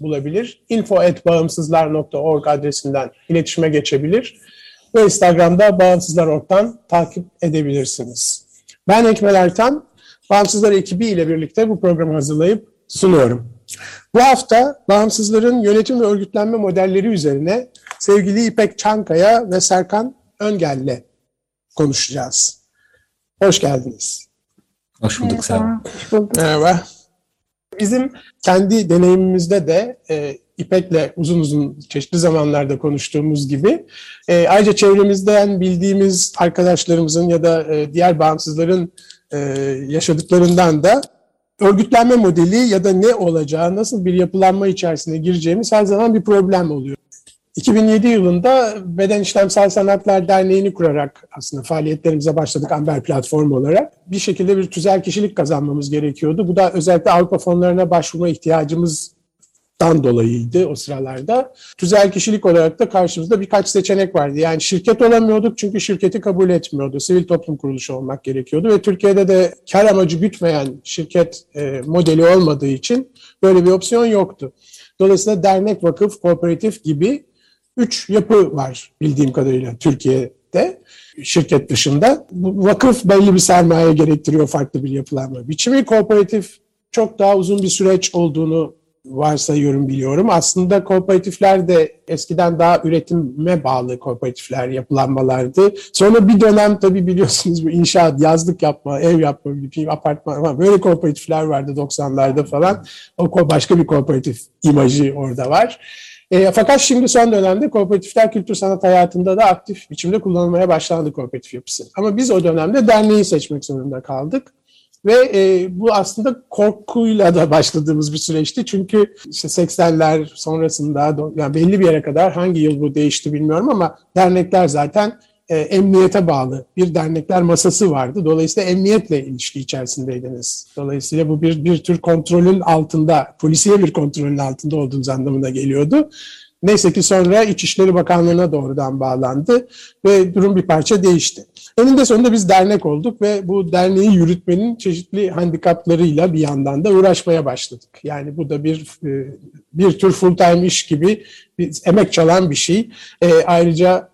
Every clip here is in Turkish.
bulabilir. info.bağımsızlar.org adresinden iletişime geçebilir ve Instagram'da Bağımsızlar.org'dan takip edebilirsiniz. Ben Ekmel Ertan, Bağımsızlar ekibi ile birlikte bu programı hazırlayıp sunuyorum. Bu hafta bağımsızların yönetim ve örgütlenme modelleri üzerine sevgili İpek Çankaya ve Serkan Öngel'le konuşacağız. Hoş geldiniz. Hoş bulduk Serkan. Hoş bulduk. Merhaba. Bizim kendi deneyimimizde de e, İpek'le uzun uzun çeşitli zamanlarda konuştuğumuz gibi e, ayrıca çevremizden bildiğimiz arkadaşlarımızın ya da e, diğer bağımsızların e, yaşadıklarından da örgütlenme modeli ya da ne olacağı, nasıl bir yapılanma içerisine gireceğimiz her zaman bir problem oluyor. 2007 yılında Beden İşlemsel Sanatlar Derneği'ni kurarak aslında faaliyetlerimize başladık Amber Platform olarak. Bir şekilde bir tüzel kişilik kazanmamız gerekiyordu. Bu da özellikle Avrupa fonlarına başvurma ihtiyacımızdan dolayıydı o sıralarda. Tüzel kişilik olarak da karşımızda birkaç seçenek vardı. Yani şirket olamıyorduk çünkü şirketi kabul etmiyordu. Sivil toplum kuruluşu olmak gerekiyordu ve Türkiye'de de kar amacı gütmeyen şirket e, modeli olmadığı için böyle bir opsiyon yoktu. Dolayısıyla dernek, vakıf, kooperatif gibi üç yapı var bildiğim kadarıyla Türkiye'de şirket dışında. Vakıf belli bir sermaye gerektiriyor farklı bir yapılanma biçimi. Kooperatif çok daha uzun bir süreç olduğunu varsayıyorum biliyorum. Aslında kooperatifler de eskiden daha üretime bağlı kooperatifler yapılanmalardı. Sonra bir dönem tabii biliyorsunuz bu inşaat, yazlık yapma, ev yapma, bir apartman böyle kooperatifler vardı 90'larda falan. O başka bir kooperatif imajı orada var. E, fakat şimdi son dönemde kooperatifler kültür sanat hayatında da aktif biçimde kullanılmaya başlandı kooperatif yapısı. Ama biz o dönemde derneği seçmek zorunda kaldık. Ve e, bu aslında korkuyla da başladığımız bir süreçti. Çünkü işte 80'ler sonrasında yani belli bir yere kadar hangi yıl bu değişti bilmiyorum ama dernekler zaten e, emniyete bağlı bir dernekler masası vardı. Dolayısıyla emniyetle ilişki içerisindeydiniz. Dolayısıyla bu bir, bir tür kontrolün altında, polisiye bir kontrolün altında olduğunuz anlamına geliyordu. Neyse ki sonra İçişleri Bakanlığı'na doğrudan bağlandı ve durum bir parça değişti. Eninde sonunda biz dernek olduk ve bu derneği yürütmenin çeşitli handikaplarıyla bir yandan da uğraşmaya başladık. Yani bu da bir e, bir tür full time iş gibi emek çalan bir şey. E, ayrıca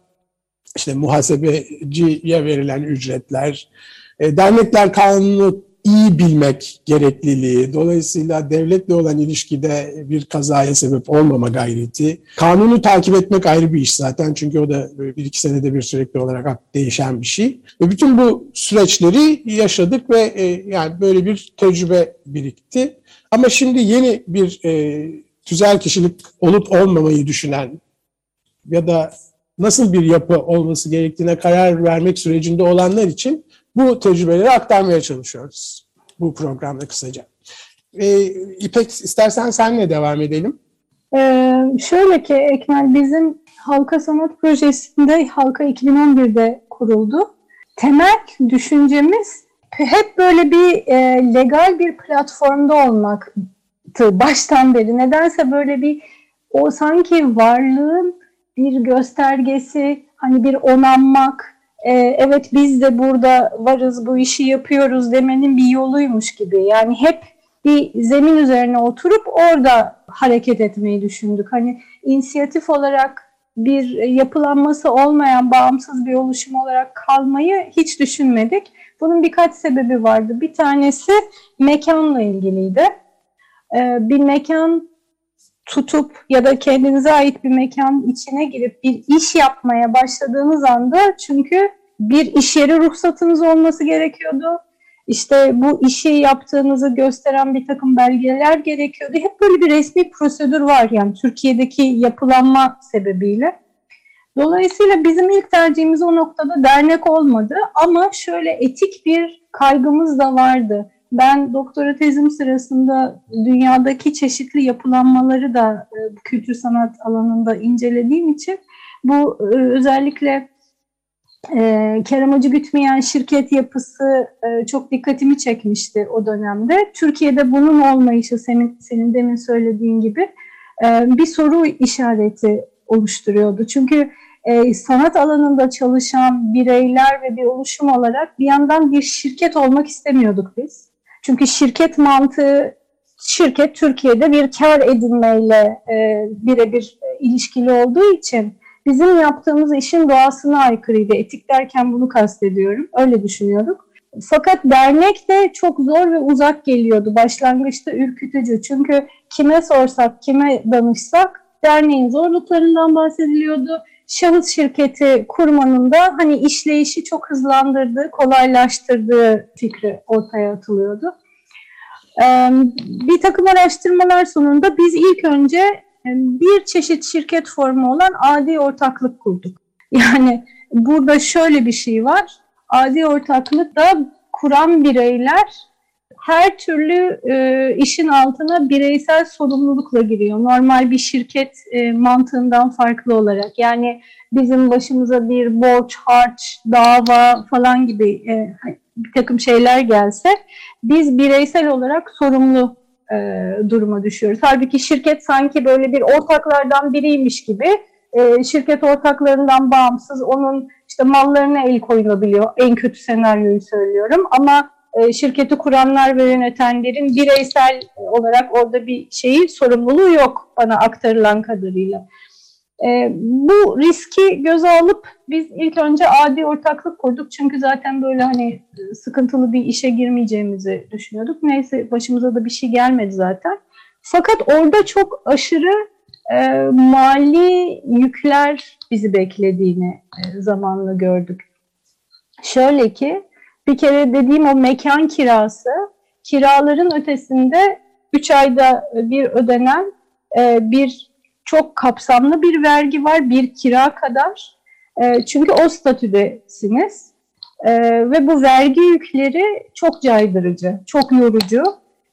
işte muhasebeciye verilen ücretler, e, dernekler kanunu iyi bilmek gerekliliği, dolayısıyla devletle olan ilişkide bir kazaya sebep olmama gayreti, kanunu takip etmek ayrı bir iş zaten çünkü o da bir iki senede bir sürekli olarak değişen bir şey. Ve bütün bu süreçleri yaşadık ve e, yani böyle bir tecrübe birikti. Ama şimdi yeni bir e, tüzel kişilik olup olmamayı düşünen ya da nasıl bir yapı olması gerektiğine karar vermek sürecinde olanlar için bu tecrübeleri aktarmaya çalışıyoruz bu programda kısaca. Ee, İpek istersen senle devam edelim. Ee, şöyle ki Ekmel bizim Halka Sanat Projesi'nde Halka 2011'de kuruldu. Temel düşüncemiz hep böyle bir e, legal bir platformda olmaktı baştan beri. Nedense böyle bir o sanki varlığın bir göstergesi, hani bir onanmak, e, evet biz de burada varız, bu işi yapıyoruz demenin bir yoluymuş gibi. Yani hep bir zemin üzerine oturup orada hareket etmeyi düşündük. Hani inisiyatif olarak bir yapılanması olmayan bağımsız bir oluşum olarak kalmayı hiç düşünmedik. Bunun birkaç sebebi vardı. Bir tanesi mekanla ilgiliydi. Ee, bir mekan tutup ya da kendinize ait bir mekan içine girip bir iş yapmaya başladığınız anda çünkü bir iş yeri ruhsatınız olması gerekiyordu. İşte bu işi yaptığınızı gösteren bir takım belgeler gerekiyordu. Hep böyle bir resmi prosedür var yani Türkiye'deki yapılanma sebebiyle. Dolayısıyla bizim ilk tercihimiz o noktada dernek olmadı ama şöyle etik bir kaygımız da vardı. Ben doktora tezim sırasında dünyadaki çeşitli yapılanmaları da e, kültür sanat alanında incelediğim için bu e, özellikle e, kar amacı gütmeyen şirket yapısı e, çok dikkatimi çekmişti o dönemde. Türkiye'de bunun olmayışı senin, senin demin söylediğin gibi e, bir soru işareti oluşturuyordu. Çünkü e, sanat alanında çalışan bireyler ve bir oluşum olarak bir yandan bir şirket olmak istemiyorduk biz. Çünkü şirket mantığı, şirket Türkiye'de bir kar edinmeyle e, birebir ilişkili olduğu için bizim yaptığımız işin doğasına aykırıydı. Etik derken bunu kastediyorum. Öyle düşünüyorduk. Fakat dernek de çok zor ve uzak geliyordu. Başlangıçta ürkütücü. Çünkü kime sorsak, kime danışsak derneğin zorluklarından bahsediliyordu. Şahıs şirketi kurmanın da hani işleyişi çok hızlandırdığı, kolaylaştırdığı fikri ortaya atılıyordu. Bir takım araştırmalar sonunda biz ilk önce bir çeşit şirket formu olan adi ortaklık kurduk. Yani burada şöyle bir şey var. Adi ortaklık da kuran bireyler her türlü e, işin altına bireysel sorumlulukla giriyor. Normal bir şirket e, mantığından farklı olarak. Yani bizim başımıza bir borç, harç, dava falan gibi e, bir takım şeyler gelse biz bireysel olarak sorumlu e, duruma düşüyoruz. Halbuki şirket sanki böyle bir ortaklardan biriymiş gibi e, şirket ortaklarından bağımsız onun işte mallarına el koyulabiliyor. En kötü senaryoyu söylüyorum ama şirketi kuranlar ve yönetenlerin bireysel olarak orada bir şeyi sorumluluğu yok bana aktarılan kadarıyla. E, bu riski göze alıp biz ilk önce adi ortaklık kurduk. Çünkü zaten böyle hani sıkıntılı bir işe girmeyeceğimizi düşünüyorduk. Neyse başımıza da bir şey gelmedi zaten. Fakat orada çok aşırı e, mali yükler bizi beklediğini e, zamanla gördük. Şöyle ki bir kere dediğim o mekan kirası kiraların ötesinde 3 ayda bir ödenen e, bir çok kapsamlı bir vergi var bir kira kadar. E, çünkü o statüdesiniz e, ve bu vergi yükleri çok caydırıcı, çok yorucu.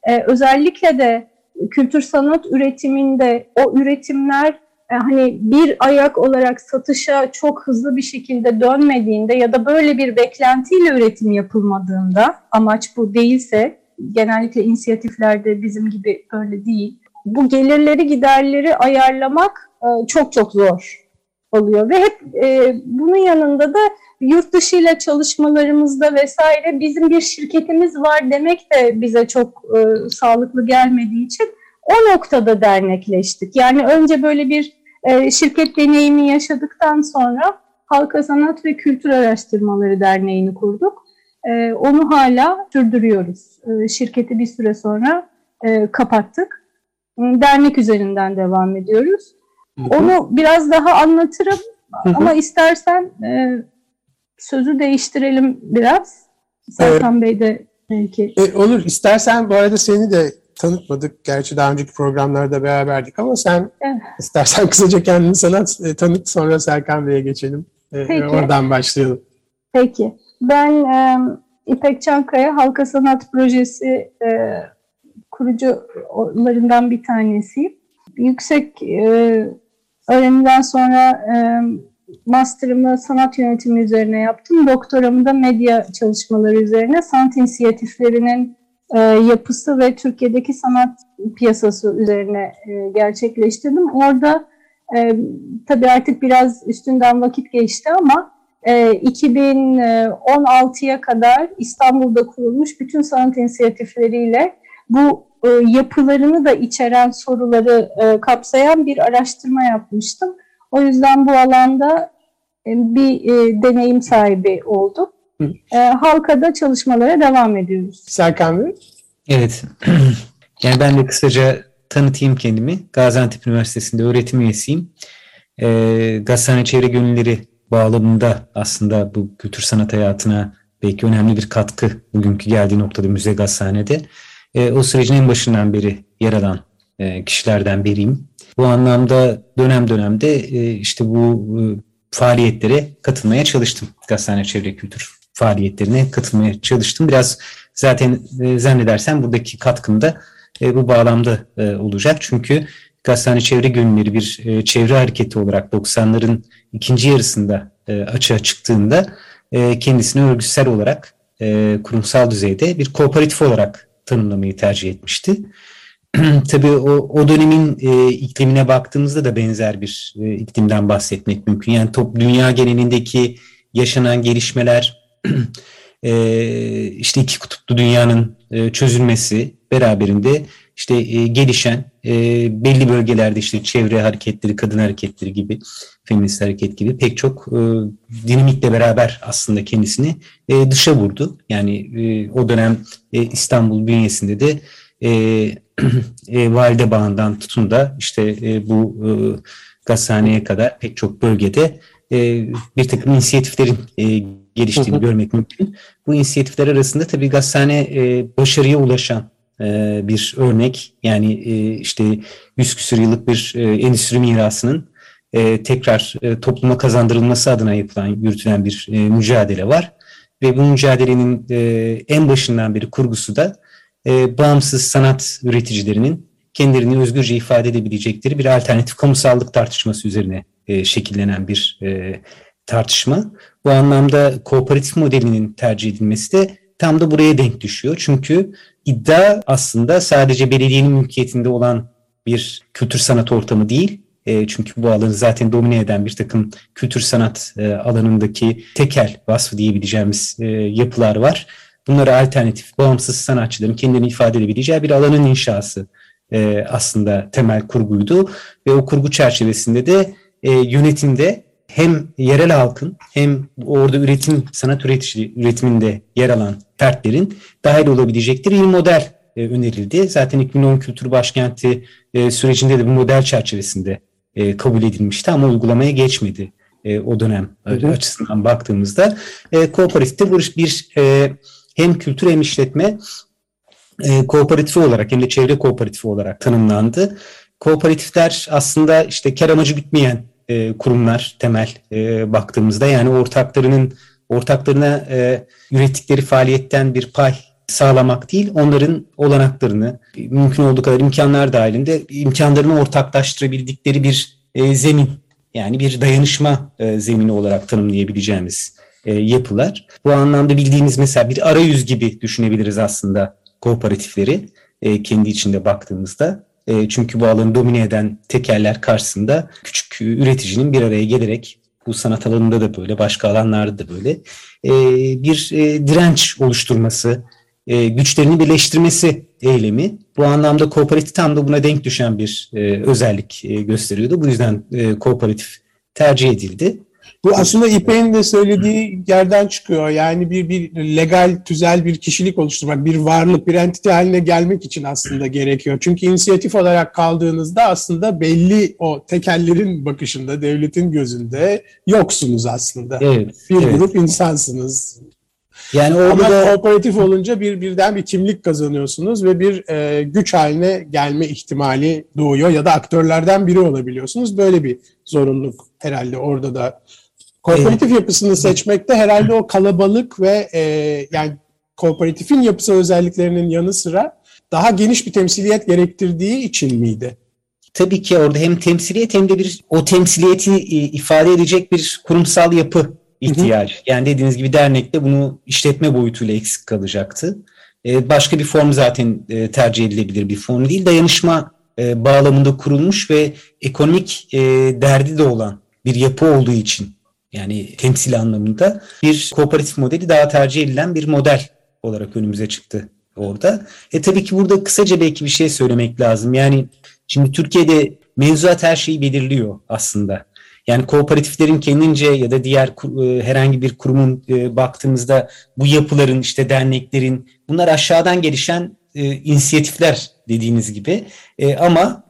E, özellikle de kültür sanat üretiminde o üretimler hani bir ayak olarak satışa çok hızlı bir şekilde dönmediğinde ya da böyle bir beklentiyle üretim yapılmadığında amaç bu değilse genellikle inisiyatiflerde bizim gibi öyle değil. Bu gelirleri giderleri ayarlamak e, çok çok zor oluyor ve hep e, bunun yanında da yurt dışı ile çalışmalarımızda vesaire bizim bir şirketimiz var demek de bize çok e, sağlıklı gelmediği için o noktada dernekleştik. Yani önce böyle bir e, şirket deneyimi yaşadıktan sonra Halka Sanat ve Kültür Araştırmaları Derneği'ni kurduk. E, onu hala sürdürüyoruz. E, şirketi bir süre sonra e, kapattık. Dernek üzerinden devam ediyoruz. Onu biraz daha anlatırım ama istersen e, sözü değiştirelim biraz. Serkan Bey de belki. E, olur. İstersen bu arada seni de tanıtmadık. Gerçi daha önceki programlarda beraberdik ama sen evet. istersen kısaca kendini sana e, tanıt sonra Serkan Bey'e geçelim. E, Peki. Oradan başlayalım. Peki. Ben e, İpek Çankaya Halka Sanat Projesi e, kurucularından bir tanesiyim. Yüksek e, öğrenimden sonra e, master'ımı sanat yönetimi üzerine yaptım. Doktoramı da medya çalışmaları üzerine sanat inisiyatiflerinin e, yapısı ve Türkiye'deki sanat piyasası üzerine e, gerçekleştirdim. Orada e, tabii artık biraz üstünden vakit geçti ama e, 2016'ya kadar İstanbul'da kurulmuş bütün sanat inisiyatifleriyle bu e, yapılarını da içeren soruları e, kapsayan bir araştırma yapmıştım. O yüzden bu alanda e, bir e, deneyim sahibi olduk. E, halkada çalışmalara devam ediyoruz. Serkan Bey? Evet. yani ben de kısaca tanıtayım kendimi. Gaziantep Üniversitesi'nde öğretim üyesiyim. Ee, Gazhane Çevre Gönülleri bağlamında aslında bu kültür sanat hayatına belki önemli bir katkı bugünkü geldiği noktada Müze Gazhane'de. Ee, o sürecin en başından beri yer alan e, kişilerden biriyim. Bu anlamda dönem dönemde e, işte bu e, faaliyetlere katılmaya çalıştım. Gazhane Çevre Kültür faaliyetlerine katılmaya çalıştım. Biraz zaten e, zannedersem buradaki katkım da e, bu bağlamda e, olacak. Çünkü Gazhane Çevre Günleri bir e, çevre hareketi olarak 90'ların ikinci yarısında açığa çıktığında kendisini örgütsel olarak kurumsal düzeyde bir kooperatif olarak tanımlamayı tercih etmişti. Tabii o, o dönemin e, iklimine baktığımızda da benzer bir e, iklimden bahsetmek mümkün. Yani top dünya genelindeki yaşanan gelişmeler, e, işte iki kutuplu dünyanın e, çözülmesi beraberinde işte e, gelişen e, belli bölgelerde işte çevre hareketleri, kadın hareketleri gibi, feminist hareket gibi pek çok e, dinamikle beraber aslında kendisini e, dışa vurdu. Yani e, o dönem e, İstanbul bünyesinde de e, e, Valide Bağı'ndan tutun da işte e, bu e, gazhaneye kadar pek çok bölgede e, bir takım inisiyatiflerin e, geliştiğini Hı hı. görmek mümkün. Bu inisiyatifler arasında tabii gazhane e, başarıya ulaşan e, bir örnek. Yani e, işte 100 küsur yıllık bir e, endüstri mirasının e, tekrar e, topluma kazandırılması adına yapılan, yürütülen bir e, mücadele var. Ve bu mücadelenin e, en başından beri kurgusu da e, bağımsız sanat üreticilerinin kendilerini özgürce ifade edebilecekleri bir alternatif kamusallık tartışması üzerine e, şekillenen bir e, tartışma. Bu anlamda kooperatif modelinin tercih edilmesi de tam da buraya denk düşüyor. Çünkü iddia aslında sadece belediyenin mülkiyetinde olan bir kültür sanat ortamı değil. E, çünkü bu alanı zaten domine eden bir takım kültür sanat e, alanındaki tekel vasfı diyebileceğimiz e, yapılar var. Bunlara alternatif, bağımsız sanatçıların kendini ifade edebileceği bir alanın inşası e, aslında temel kurguydu. Ve o kurgu çerçevesinde de e, yönetimde hem yerel halkın hem orada üretim, sanat üretici, üretiminde yer alan fertlerin dahil olabilecekleri bir model e, önerildi. Zaten 2010 Kültür Başkenti e, sürecinde de bu model çerçevesinde e, kabul edilmişti ama uygulamaya geçmedi e, o dönem hı. açısından baktığımızda. E, kooperatifte bir, bir e, hem kültür hem işletme e, kooperatifi olarak hem de çevre kooperatifi olarak tanımlandı. Kooperatifler aslında işte kar amacı gütmeyen e, kurumlar temel e, baktığımızda yani ortaklarının ortaklarına e, ürettikleri faaliyetten bir pay sağlamak değil, onların olanaklarını mümkün olduğu kadar imkanlar dahilinde imkanlarını ortaklaştırabildikleri bir e, zemin yani bir dayanışma e, zemini olarak tanımlayabileceğimiz e, yapılar. Bu anlamda bildiğimiz mesela bir arayüz gibi düşünebiliriz aslında kooperatifleri e, kendi içinde baktığımızda. E, çünkü bu alanı domine eden tekerler karşısında küçük üreticinin bir araya gelerek bu sanat alanında da böyle, başka alanlarda da böyle e, bir e, direnç oluşturması, e, güçlerini birleştirmesi eylemi. Bu anlamda kooperatif tam da buna denk düşen bir e, özellik e, gösteriyordu. Bu yüzden e, kooperatif tercih edildi. Bu aslında İpek'in de söylediği yerden çıkıyor. Yani bir, bir legal, tüzel bir kişilik oluşturmak, bir varlık, bir entite haline gelmek için aslında gerekiyor. Çünkü inisiyatif olarak kaldığınızda aslında belli o tekellerin bakışında, devletin gözünde yoksunuz aslında. Evet. Bir evet. grup insansınız. Yani Ama orada da kooperatif olunca bir birden bir kimlik kazanıyorsunuz ve bir e, güç haline gelme ihtimali doğuyor ya da aktörlerden biri olabiliyorsunuz. Böyle bir zorunluluk herhalde orada da. Kooperatif yapısını seçmekte herhalde o kalabalık ve e, yani kooperatifin yapısı özelliklerinin yanı sıra daha geniş bir temsiliyet gerektirdiği için miydi? tabii ki orada hem temsiliyet hem de bir o temsiliyeti e, ifade edecek bir kurumsal yapı ihtiyacı. Yani dediğiniz gibi dernekte bunu işletme boyutuyla eksik kalacaktı. E, Başka bir form zaten e, tercih edilebilir bir form değil. Dayanışma e, bağlamında kurulmuş ve ekonomik derdi de olan bir yapı olduğu için yani temsil anlamında bir kooperatif modeli daha tercih edilen bir model olarak önümüze çıktı orada. E tabii ki burada kısaca belki bir şey söylemek lazım. Yani şimdi Türkiye'de mevzuat her şeyi belirliyor aslında. Yani kooperatiflerin kendince ya da diğer e, herhangi bir kurumun e, baktığımızda bu yapıların işte derneklerin bunlar aşağıdan gelişen e, inisiyatifler dediğiniz gibi ama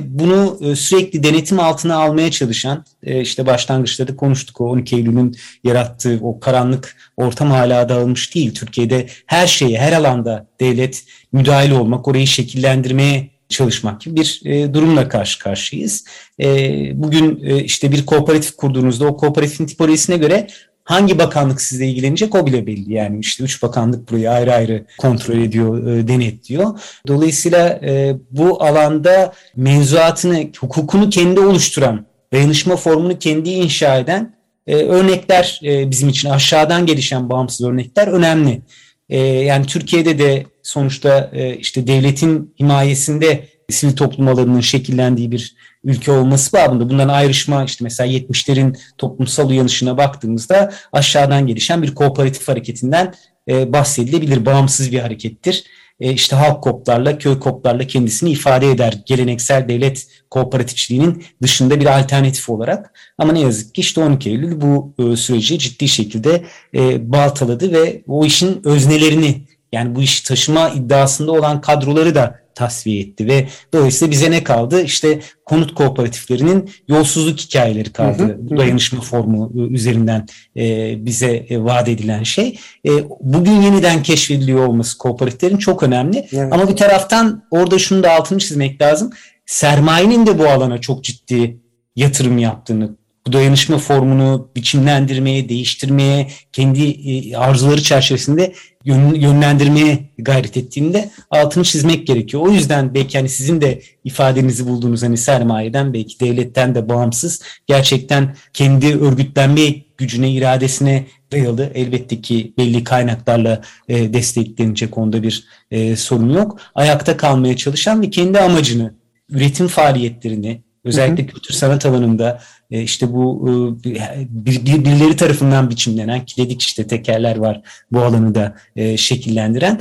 bunu sürekli denetim altına almaya çalışan işte başlangıçta da konuştuk o 12 Eylül'ün yarattığı o karanlık ortam hala dağılmış değil. Türkiye'de her şeye her alanda devlet müdahale olmak orayı şekillendirmeye çalışmak gibi bir e, durumla karşı karşıyayız. E, bugün e, işte bir kooperatif kurduğunuzda o kooperatifin tipolojisine göre hangi bakanlık sizle ilgilenecek o bile belli. Yani işte üç bakanlık burayı ayrı ayrı kontrol ediyor, e, denetliyor. Dolayısıyla e, bu alanda mevzuatını, hukukunu kendi oluşturan, dayanışma formunu kendi inşa eden e, örnekler e, bizim için aşağıdan gelişen bağımsız örnekler önemli. E, yani Türkiye'de de sonuçta e, işte devletin himayesinde sivil toplum alanının şekillendiği bir ülke olması babında bundan ayrışma işte mesela 70'lerin toplumsal uyanışına baktığımızda aşağıdan gelişen bir kooperatif hareketinden e, bahsedilebilir. Bağımsız bir harekettir. E, işte halk koplarla, köy koplarla kendisini ifade eder. Geleneksel devlet kooperatifçiliğinin dışında bir alternatif olarak. Ama ne yazık ki işte 12 Eylül bu e, süreci ciddi şekilde e, baltaladı ve o işin öznelerini yani bu işi taşıma iddiasında olan kadroları da tasfiye etti ve dolayısıyla bize ne kaldı? İşte konut kooperatiflerinin yolsuzluk hikayeleri kaldı. Hı hı. Dayanışma formu üzerinden e, bize e, vaat edilen şey. E, bugün yeniden keşfediliyor olması kooperatiflerin çok önemli. Evet. Ama bir taraftan orada şunu da altını çizmek lazım. Sermayenin de bu alana çok ciddi yatırım yaptığını bu dayanışma formunu biçimlendirmeye, değiştirmeye, kendi e, arzuları çerçevesinde yönlendirmeye gayret ettiğinde altını çizmek gerekiyor. O yüzden belki hani sizin de ifadenizi bulduğunuz hani sermayeden belki devletten de bağımsız gerçekten kendi örgütlenme gücüne, iradesine dayalı. Elbette ki belli kaynaklarla e, desteklenecek onda bir e, sorun yok. Ayakta kalmaya çalışan ve kendi amacını, üretim faaliyetlerini, Özellikle kültür sanat alanında e, işte bu e, bir, birileri tarafından biçimlenen ki dedik işte tekerler var bu alanı da e, şekillendiren.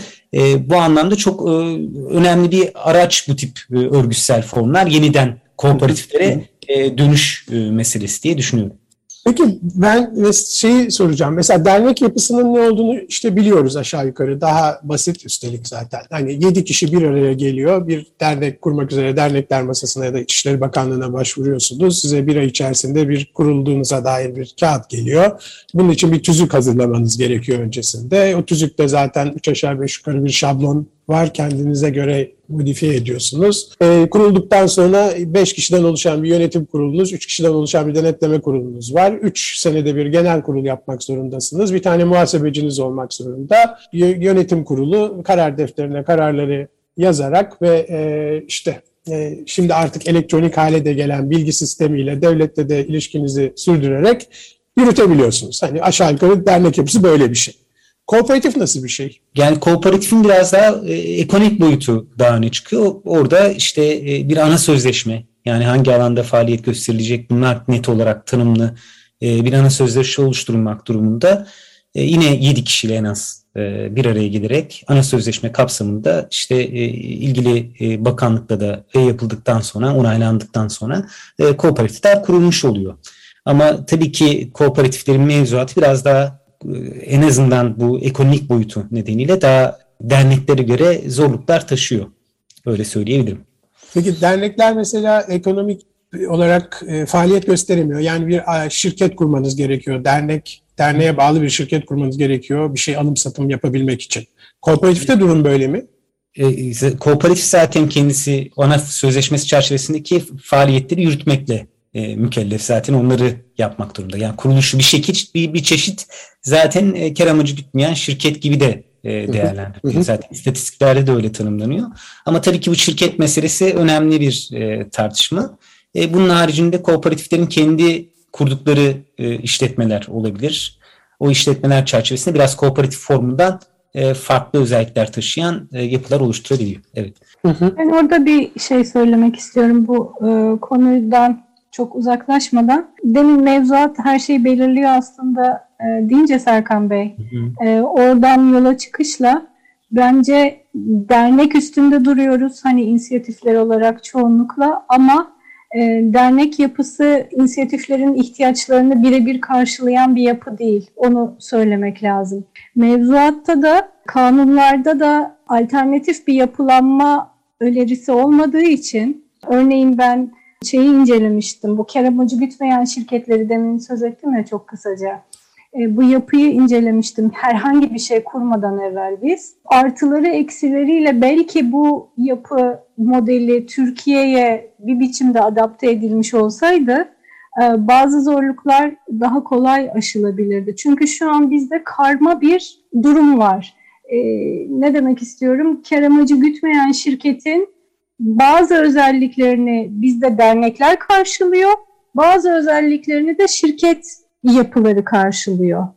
Bu anlamda çok önemli bir araç bu tip örgütsel formlar yeniden kooperatiflere dönüş meselesi diye düşünüyorum. Peki ben şeyi soracağım. Mesela dernek yapısının ne olduğunu işte biliyoruz aşağı yukarı. Daha basit üstelik zaten. Hani yedi kişi bir araya geliyor. Bir dernek kurmak üzere dernekler masasına ya da İçişleri Bakanlığı'na başvuruyorsunuz. Size bir ay içerisinde bir kurulduğunuza dair bir kağıt geliyor. Bunun için bir tüzük hazırlamanız gerekiyor öncesinde. O tüzükte zaten üç aşağı beş yukarı bir şablon var. Kendinize göre modifiye ediyorsunuz. E, kurulduktan sonra 5 kişiden oluşan bir yönetim kurulunuz, 3 kişiden oluşan bir denetleme kurulunuz var. 3 senede bir genel kurul yapmak zorundasınız. Bir tane muhasebeciniz olmak zorunda. Yönetim kurulu karar defterine kararları yazarak ve e, işte e, şimdi artık elektronik hale de gelen bilgi sistemiyle devlette de ilişkinizi sürdürerek yürütebiliyorsunuz. Hani aşağı yukarı dernek yapısı böyle bir şey. Kooperatif nasıl bir şey? Yani kooperatifin biraz daha e, ekonomik boyutu daha öne çıkıyor. Orada işte e, bir ana sözleşme yani hangi alanda faaliyet gösterilecek bunlar net olarak tanımlı e, bir ana sözleşme oluşturulmak durumunda. E, yine 7 kişiyle en az e, bir araya gelerek ana sözleşme kapsamında işte e, ilgili e, bakanlıkla da e, yapıldıktan sonra onaylandıktan sonra e, kooperatifler kurulmuş oluyor. Ama tabii ki kooperatiflerin mevzuatı biraz daha en azından bu ekonomik boyutu nedeniyle daha derneklere göre zorluklar taşıyor. Öyle söyleyebilirim. Peki dernekler mesela ekonomik olarak e, faaliyet gösteremiyor. Yani bir şirket kurmanız gerekiyor. Dernek, derneğe bağlı bir şirket kurmanız gerekiyor bir şey alım satım yapabilmek için. Kooperatifte durum böyle mi? E, kooperatif zaten kendisi ana sözleşmesi çerçevesindeki faaliyetleri yürütmekle e, mükellef zaten onları yapmak durumunda. Yani kuruluşu bir şekil bir, bir çeşit zaten e, kar amacı gütmeyen şirket gibi de e, değerlendiriliyor. Zaten istatistiklerde de öyle tanımlanıyor. Ama tabii ki bu şirket meselesi önemli bir e, tartışma. E, bunun haricinde kooperatiflerin kendi kurdukları e, işletmeler olabilir. O işletmeler çerçevesinde biraz kooperatif formundan e, farklı özellikler taşıyan e, yapılar oluşturabiliyor. Evet. Ben orada bir şey söylemek istiyorum bu e, konudan çok uzaklaşmadan demin mevzuat her şeyi belirliyor aslında e, deyince Serkan Bey E, oradan yola çıkışla bence dernek üstünde duruyoruz hani inisiyatifler olarak çoğunlukla ama e, dernek yapısı inisiyatiflerin ihtiyaçlarını birebir karşılayan bir yapı değil. Onu söylemek lazım. Mevzuatta da kanunlarda da alternatif bir yapılanma önerisi olmadığı için örneğin ben şeyi incelemiştim. Bu kar amacı gütmeyen şirketleri demin söz ettim ya çok kısaca. E, bu yapıyı incelemiştim herhangi bir şey kurmadan evvel biz. Artıları eksileriyle belki bu yapı modeli Türkiye'ye bir biçimde adapte edilmiş olsaydı e, bazı zorluklar daha kolay aşılabilirdi. Çünkü şu an bizde karma bir durum var. E, ne demek istiyorum? Kar amacı gütmeyen şirketin bazı özelliklerini bizde dernekler karşılıyor, bazı özelliklerini de şirket yapıları karşılıyor.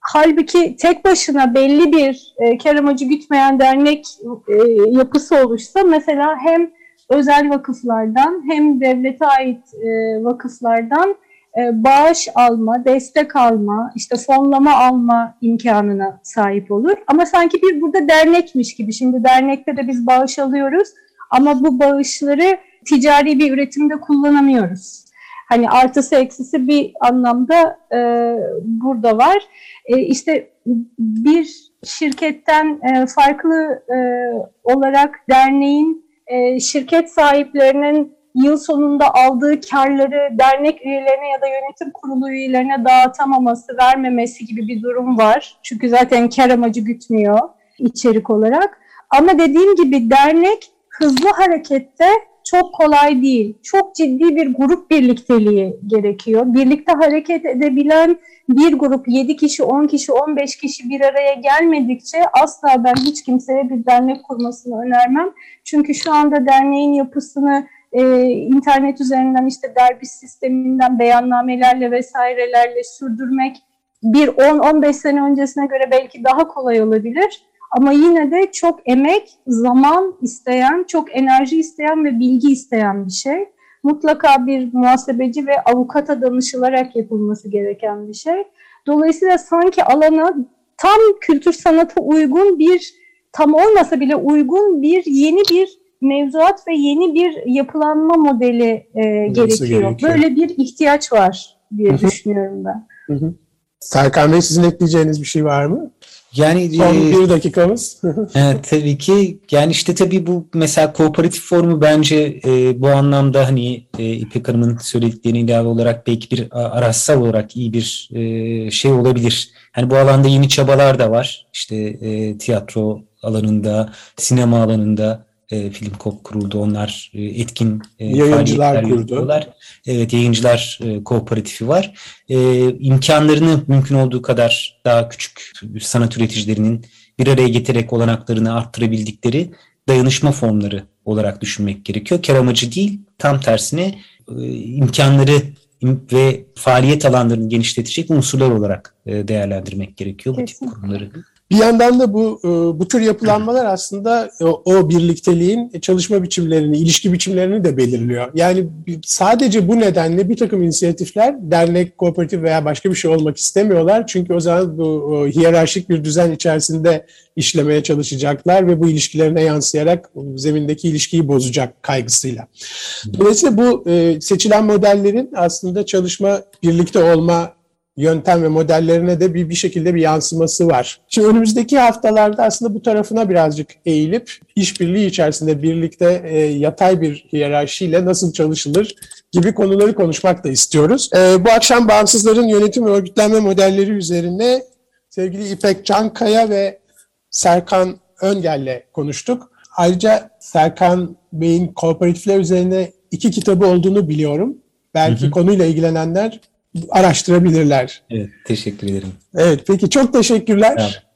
Halbuki tek başına belli bir e, kar amacı gütmeyen dernek e, yapısı oluşsa mesela hem özel vakıflardan hem devlete ait e, vakıflardan e, bağış alma, destek alma, işte fonlama alma imkanına sahip olur. Ama sanki bir burada dernekmiş gibi. Şimdi dernekte de biz bağış alıyoruz ama bu bağışları ticari bir üretimde kullanamıyoruz. Hani artısı eksisi bir anlamda e, burada var. E, işte bir şirketten e, farklı e, olarak derneğin e, şirket sahiplerinin yıl sonunda aldığı karları dernek üyelerine ya da yönetim kurulu üyelerine dağıtamaması, vermemesi gibi bir durum var. Çünkü zaten kar amacı gütmüyor içerik olarak. Ama dediğim gibi dernek hızlı harekette çok kolay değil. Çok ciddi bir grup birlikteliği gerekiyor. Birlikte hareket edebilen bir grup 7 kişi, 10 kişi, 15 kişi bir araya gelmedikçe asla ben hiç kimseye bir dernek kurmasını önermem. Çünkü şu anda derneğin yapısını e, internet üzerinden işte derbi sisteminden beyannamelerle vesairelerle sürdürmek bir 10-15 sene öncesine göre belki daha kolay olabilir. Ama yine de çok emek, zaman isteyen, çok enerji isteyen ve bilgi isteyen bir şey. Mutlaka bir muhasebeci ve avukata danışılarak yapılması gereken bir şey. Dolayısıyla sanki alana tam kültür sanata uygun bir, tam olmasa bile uygun bir yeni bir mevzuat ve yeni bir yapılanma modeli e, gerekiyor. gerekiyor. Böyle bir ihtiyaç var diye Hı-hı. düşünüyorum ben. Hı-hı. Serkan Bey sizin ekleyeceğiniz bir şey var mı? Yani son e, bir dakikamız. evet, tabii ki yani işte tabii bu mesela kooperatif formu bence e, bu anlamda hani e, İpek Hanım'ın söylediklerine ilave olarak belki bir araçsal olarak iyi bir e, şey olabilir. Hani bu alanda yeni çabalar da var. İşte e, tiyatro alanında, sinema alanında e, Film Kop kuruldu. Onlar e, etkin e, yayıncılar kurdu. Evet yayıncılar e, kooperatifi var. E, imkanlarını mümkün olduğu kadar daha küçük sanat üreticilerinin bir araya getirerek olanaklarını arttırabildikleri dayanışma formları olarak düşünmek gerekiyor. Kar amacı değil tam tersine e, imkanları ve faaliyet alanlarını genişletecek unsurlar olarak e, değerlendirmek gerekiyor bu tip kurumları. Bir yandan da bu e, bu tür yapılanmalar aslında o, o birlikteliğin çalışma biçimlerini, ilişki biçimlerini de belirliyor. Yani sadece bu nedenle bir takım inisiyatifler dernek, kooperatif veya başka bir şey olmak istemiyorlar. Çünkü o zaman bu hiyerarşik bir düzen içerisinde işlemeye çalışacaklar ve bu ilişkilerine yansıyarak zemindeki ilişkiyi bozacak kaygısıyla. Dolayısıyla bu e, seçilen modellerin aslında çalışma, birlikte olma yöntem ve modellerine de bir, bir şekilde bir yansıması var. Şimdi önümüzdeki haftalarda aslında bu tarafına birazcık eğilip işbirliği içerisinde birlikte e, yatay bir hiyerarşiyle nasıl çalışılır gibi konuları konuşmak da istiyoruz. E, bu akşam bağımsızların yönetim ve örgütlenme modelleri üzerine sevgili İpek Cankaya ve Serkan Öngel'le konuştuk. Ayrıca Serkan Bey'in kooperatifler üzerine iki kitabı olduğunu biliyorum. Belki hı hı. konuyla ilgilenenler araştırabilirler. Evet, teşekkür ederim. Evet, peki çok teşekkürler.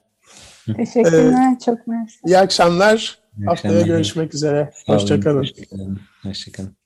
Teşekkürler, ee, çok mersi. İyi akşamlar. İyi Haftaya akşamlar. görüşmek üzere. Hoşçakalın. Hoşçakalın.